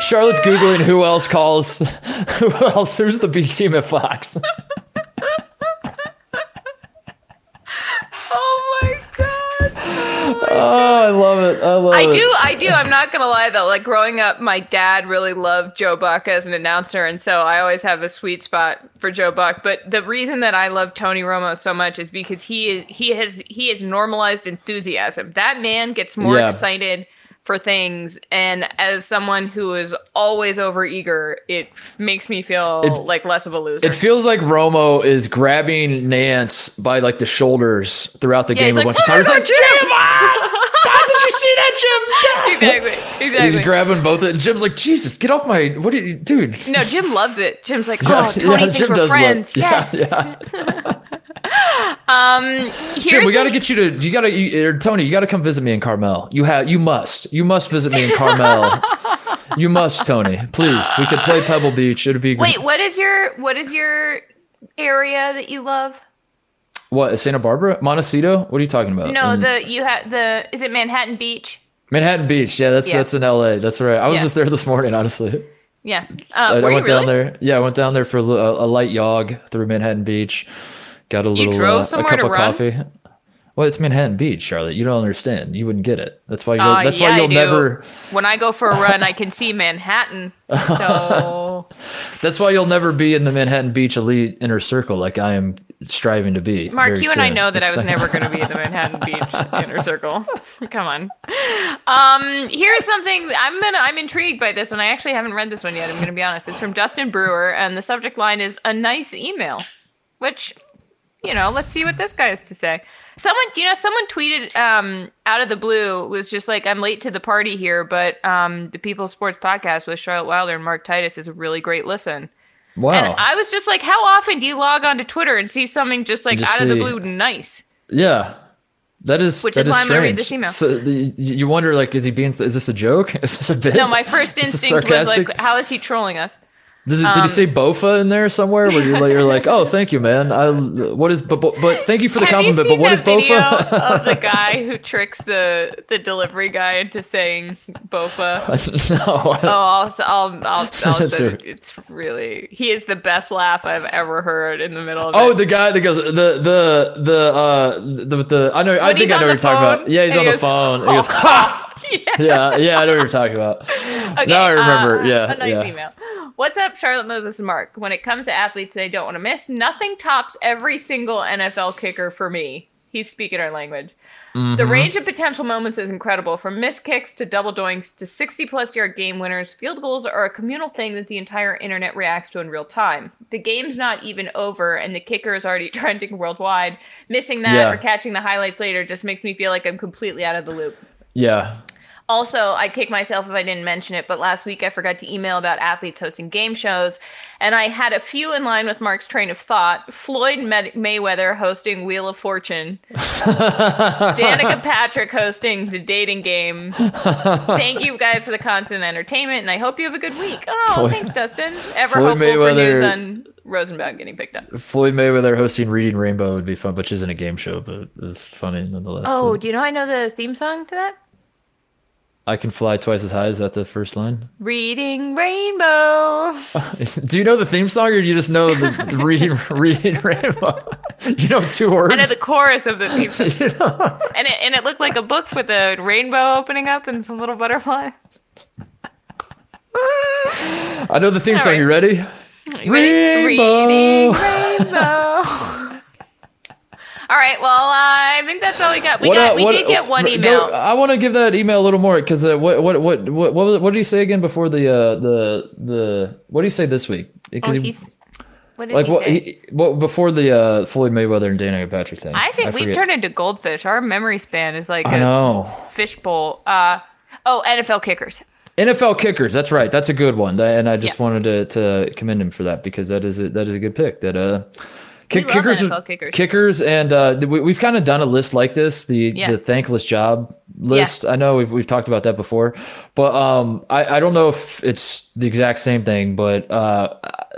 Charlotte's googling who else calls. <laughs> Who else? Who's the B team at Fox? I love it. I love I it. do, I do. I'm not gonna lie though. Like growing up, my dad really loved Joe Buck as an announcer, and so I always have a sweet spot for Joe Buck. But the reason that I love Tony Romo so much is because he is he has he has normalized enthusiasm. That man gets more Yeah. excited for things, and as someone who is always overeager, it f- makes me feel It- like less of a loser. It feels like Romo is grabbing Nantz by like the shoulders throughout the yeah, game a like, bunch of times. "Oh my He's like, <laughs> God, Jim! God, did you see that, Jim? <laughs> exactly, exactly. He's grabbing both. Of it. And Jim's like, Jesus, get off my. What did you, dude? No, Jim loves it. Jim's like, Yeah, oh, Tony yeah, thinks Jim we're does love- friends. <laughs> yeah, yes. yeah. <laughs> Um, here's Jim, we got to get you to. You got to, you, Tony. You got to come visit me in Carmel. You have. You must. You must visit me in Carmel. you must, Tony. Please. We could play Pebble Beach. It'd be great. Wait, what is your what is your area that you love? What Santa Barbara, Montecito? What are you talking about? No, In the you had the is it Manhattan Beach? Manhattan Beach. Yeah, that's Yeah. that's in L.A. That's right. I was Yeah. just there this morning. Honestly. Yeah, I, uh, I were went down there. Yeah, I went down there for a, a, light jog through Manhattan Beach. Got a little uh, a cup of run? coffee. Well, it's Manhattan Beach, Charlotte. You don't understand. You wouldn't get it. That's why. You'll, Uh, that's yeah, why you'll never. When I go for a run, I can see Manhattan. <laughs> So. That's why you'll never be in the Manhattan Beach elite inner circle like I am striving to be. Mark, you and I know that It's I was never going to be <laughs> the Manhattan Beach inner circle. <laughs> Come on. Um, here's something I'm gonna. I'm intrigued by this one. I actually haven't read this one yet. I'm going to be honest. It's from Justin Brewer, and the subject line is a nice email, which, you know, let's see what this guy has to say. Someone, you know, someone tweeted um, out of the blue was just like, "I'm late to the party here, but um, the People Sports Podcast with Charlotte Wilder and Mark Titus is a really great listen." Wow. And I was just like, "How often do you log on to Twitter and see something just like Just out of the blue nice?" yeah. That is Which that is why I'm gonna read this email. So the, you wonder like is he being is this a joke? <laughs> Is this a bit? No, my first instinct was like, "How is he trolling us?" Does it, did Um, he say Bofa in there somewhere? Where you're like, you're like, oh, thank you, man. I what is but but, but thank you for the compliment. But what is Bofa? of <laughs> the guy who tricks the the delivery guy into saying Bofa? no. <laughs> I Oh, I'll I'll I'll, I'll <laughs> That's say it's really he is the best laugh I've ever heard in the middle of Oh, it. the guy that goes the the the uh the the I know I think I know what you're talking about. Yeah, he's on he the goes, phone. he goes, ha! <laughs> yeah. Yeah, yeah, I know what you're talking about. Okay, <laughs> now I remember. uh, yeah, a nice yeah. email. What's up, Charlotte Moses and Mark? When it comes to athletes they don't want to miss, nothing tops every single NFL kicker for me. He's speaking our language. The Mm-hmm. range of potential moments is incredible. From missed kicks to double doinks to 60 plus yard game winners, field goals are a communal thing that the entire internet reacts to in real time. The game's not even over, and the kicker is already <laughs> trending worldwide. Missing that Yeah. or catching the highlights later just makes me feel like I'm completely out of the loop. Yeah. Also, I'd kick myself if I didn't mention it, but last week I forgot to email about athletes hosting game shows, and I had a few in line with Mark's train of thought. Floyd May- Mayweather hosting Wheel of Fortune, <laughs> Danica Patrick hosting The Dating Game. Thank you guys for the constant entertainment, and I hope you have a good week. Oh, Floyd- thanks, Dustin. Ever Floyd hopeful for news on Rosenbaum getting picked up. Floyd Mayweather hosting Reading Rainbow would be fun, which isn't a game show, but it's funny nonetheless. Oh, So, do you know I know the theme song to that? I can fly twice as high. Is that the first line? Reading Rainbow. <laughs> do you know the theme song, or do you just know the, the <laughs> Reading Reading Rainbow? <laughs> you know two words. I know the chorus of the theme song. You know? And it, and it looked like a book with a rainbow opening up and some little butterfly. I know the theme All song. right. You ready? Reading- Rainbow. reading rainbow. All right, well, uh, I think that's all we got. We got uh, we did get one go- email. I want to give that email a little more because uh, what, what what what what what did he say again before the uh, the the what did he say this week? oh, Because he, what did like he what he, what before the uh, Floyd Mayweather and Dana Patrick thing. I think we've turned into goldfish. Our memory span is like I a know. fishbowl. Uh, oh, NFL kickers. NFL kickers. That's right. That's a good one. That- And I just Yeah. wanted to, to commend him for that because that is a, that is a good pick. That uh, kick, kickers, kickers. kickers, and uh, we, we've kind of done a list like this, the Yeah. the thankless job list. I know we've we've talked about that before, but um, I I don't know if it's the exact same thing, but uh,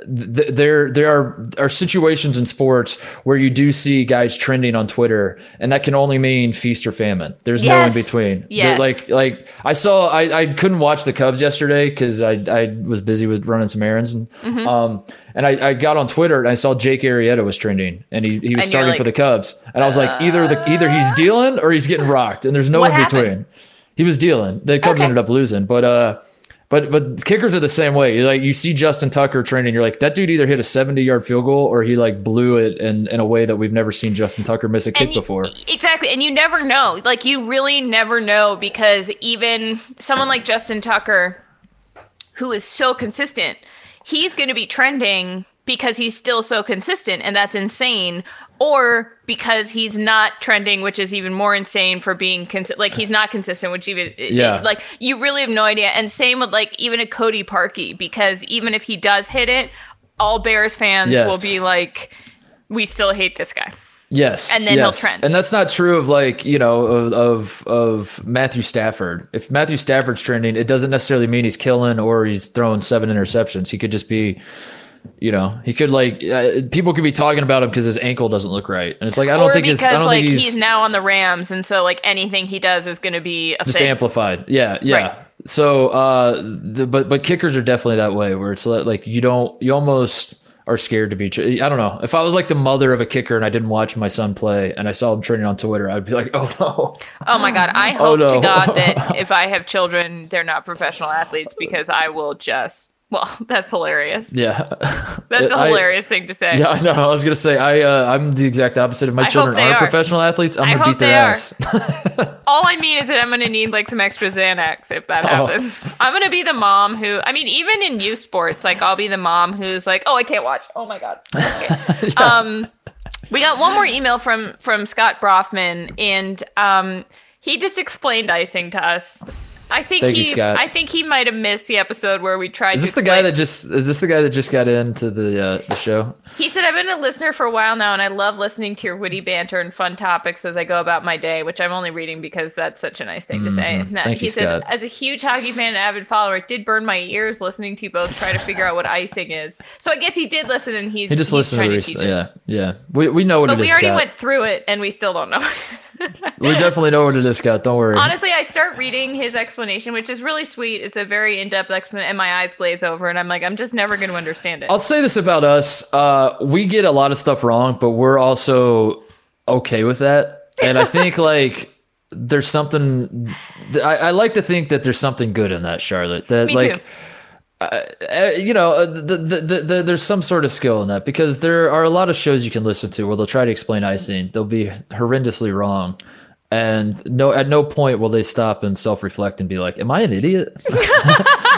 th- there there are are situations in sports where you do see guys trending on Twitter, and that can only mean feast or famine. There's no in between. Yes. Like like I saw I, I couldn't watch the Cubs yesterday because I I was busy with running some errands and Mm-hmm. um and I, I got on Twitter and I saw Jake Arrieta was trending and he, he was And starting like, for the Cubs and I was like either the either he's dealing or he's getting rocked and there's no in between. happened? He was dealing. The Cubs Okay. ended up losing, but uh. But but kickers are the same way. Like you see Justin Tucker trending, you're like that dude either hit a 70 yard field goal or he like blew it in, in a way that we've never seen Justin Tucker miss a kick before. Exactly. And you never know. Like, you really never know because even someone like Justin Tucker, who is so consistent, he's going to be trending because he's still so consistent, and that's insane. Or because he's not trending, which is even more insane for being consi- like he's not consistent, which even Yeah. like you really have no idea. And same with like even a Cody Parkey, because even if he does hit it, all Bears fans Yes. will be like, "We still hate this guy." Yes, And then he'll trend. and that's not true of like you know of, of of Matthew Stafford. If Matthew Stafford's trending, it doesn't necessarily mean he's killing or he's throwing seven interceptions. He could just be, you know, he could like uh, people could be talking about him because his ankle doesn't look right, and it's like I don't or think because it's I don't like think he's, he's, now on the Rams, and so like anything he does is going to be a just thing. amplified. Yeah, yeah. Right. So, uh, the, but but kickers are definitely that way where it's like, like you don't you almost are scared to be. I don't know. If I was like the mother of a kicker and I didn't watch my son play and I saw him trending on Twitter, I'd be like, <laughs> oh no. Oh my god! I <laughs> Oh, hope no. to God that <laughs> if I have children, they're not professional athletes because I will just Well, <laughs> that's hilarious. Yeah, <laughs> That's a I- hilarious thing to say. Yeah, I know. I was gonna say I uh, I'm the exact opposite. If my I children they are professional athletes, I'm I gonna beat their ass. <laughs> All I mean is that I'm going to need like some extra Xanax if that Oh. happens. I'm going to be the mom who, I mean, even in youth sports, like I'll be the mom who's like, oh, I can't watch. Oh my god. Okay. Um, we got one more email from from Scott Brofman, and um, he just explained icing to us. I think Thank you, he, Scott. I think he might have missed the episode where we tried. Is to this the guy that just is this the guy that just got into the uh, the show? He said, I've been a listener for a while now, and I love listening to your witty banter and fun topics as I go about my day, which I'm only reading because that's such a nice thing to say. Mm-hmm. Thank he you, says, Scott. as a huge hockey fan and avid follower, it did burn my ears listening to you both try to figure out what icing is. So I guess he did listen, and he's He just he's listened to trying the teach recent. us. Yeah, yeah. We we know what But it is. we already Scott. went through it, and we still don't know. We definitely know what it is, Scott. Don't worry. Honestly, I start reading his explanation, which is really sweet. It's a very in-depth explanation, and my eyes glaze over, and I'm like, I'm just never going to understand it. I'll say this about us: uh, we get a lot of stuff wrong, but we're also okay with that. And I think <laughs> like there's something. I, I like to think that there's something good in that, Charlotte. That Me like. too. Uh, you know, uh, the, the, the, the, there's some sort of skill in that because there are a lot of shows you can listen to where they'll try to explain icing. They'll be horrendously wrong. And no, at no point will they stop and self reflect and be like, Am I an idiot? <laughs>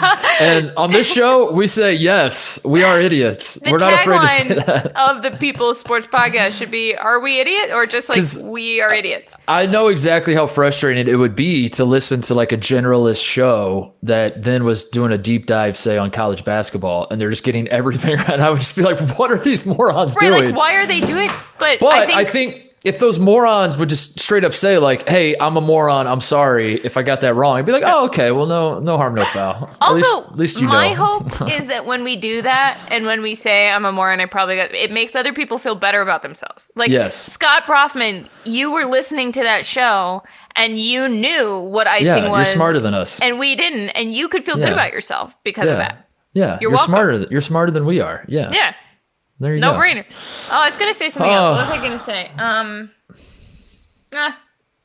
<laughs> and on this show, we say, Yes, we are idiots. The We're not afraid to say that. <laughs> of the People's Sports Podcast should be Are we idiot? Or just like we are idiots. I know exactly how frustrating it would be to listen to like a generalist show that then was doing a deep dive, say, on college basketball, and they're just getting everything <laughs> right. I would just be like, What are these morons Right, doing? like why are they doing but, But I think, if those morons would just straight up say like, "Hey, I'm a moron. I'm sorry if I got that wrong," I'd be like, "Oh, okay. Well, no, no harm, no foul." at least, at least you my know. hope <laughs> is that when we do that and when we say I'm a moron, I probably got it makes other people feel better about themselves. Like Yes. Scott Brofman, you were listening to that show and you knew what icing yeah, was you're smarter than us. and we didn't, and you could feel good about yourself because of that. yeah, You're you're, smarter. You're smarter than we are. Yeah, Yeah. There you No go. brainer. Oh, I was gonna say something Oh. else. What was I gonna say? Um ah.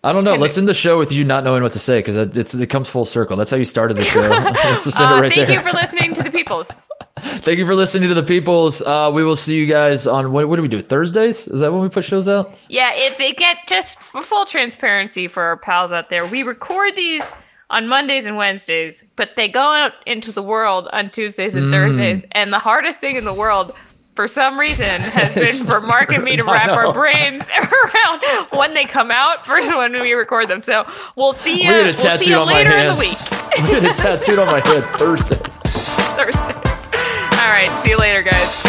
I don't know. Let's end the show with you not knowing what to say because it, it's it comes full circle. That's how you started the show. <laughs> <laughs> Let's just end Uh, it right thank there. you for listening to the peoples. <laughs> thank you for listening to the peoples. Uh, we will see you guys on what, what do we do? Thursdays? Is that when we put shows out? Yeah, if it get just for full transparency for our pals out there, we record these on Mondays and Wednesdays, but they go out into the world on Tuesdays Mm. and Thursdays. And the hardest thing in the world, for some reason, has been for Mark and me to <laughs> wrap our brains <laughs> around when they come out versus when we record them. So we'll see you. We had a We'll see tattoo you on my later in the week, <laughs> I had it tattooed on my head Thursday. Thursday. All right, see you later, guys.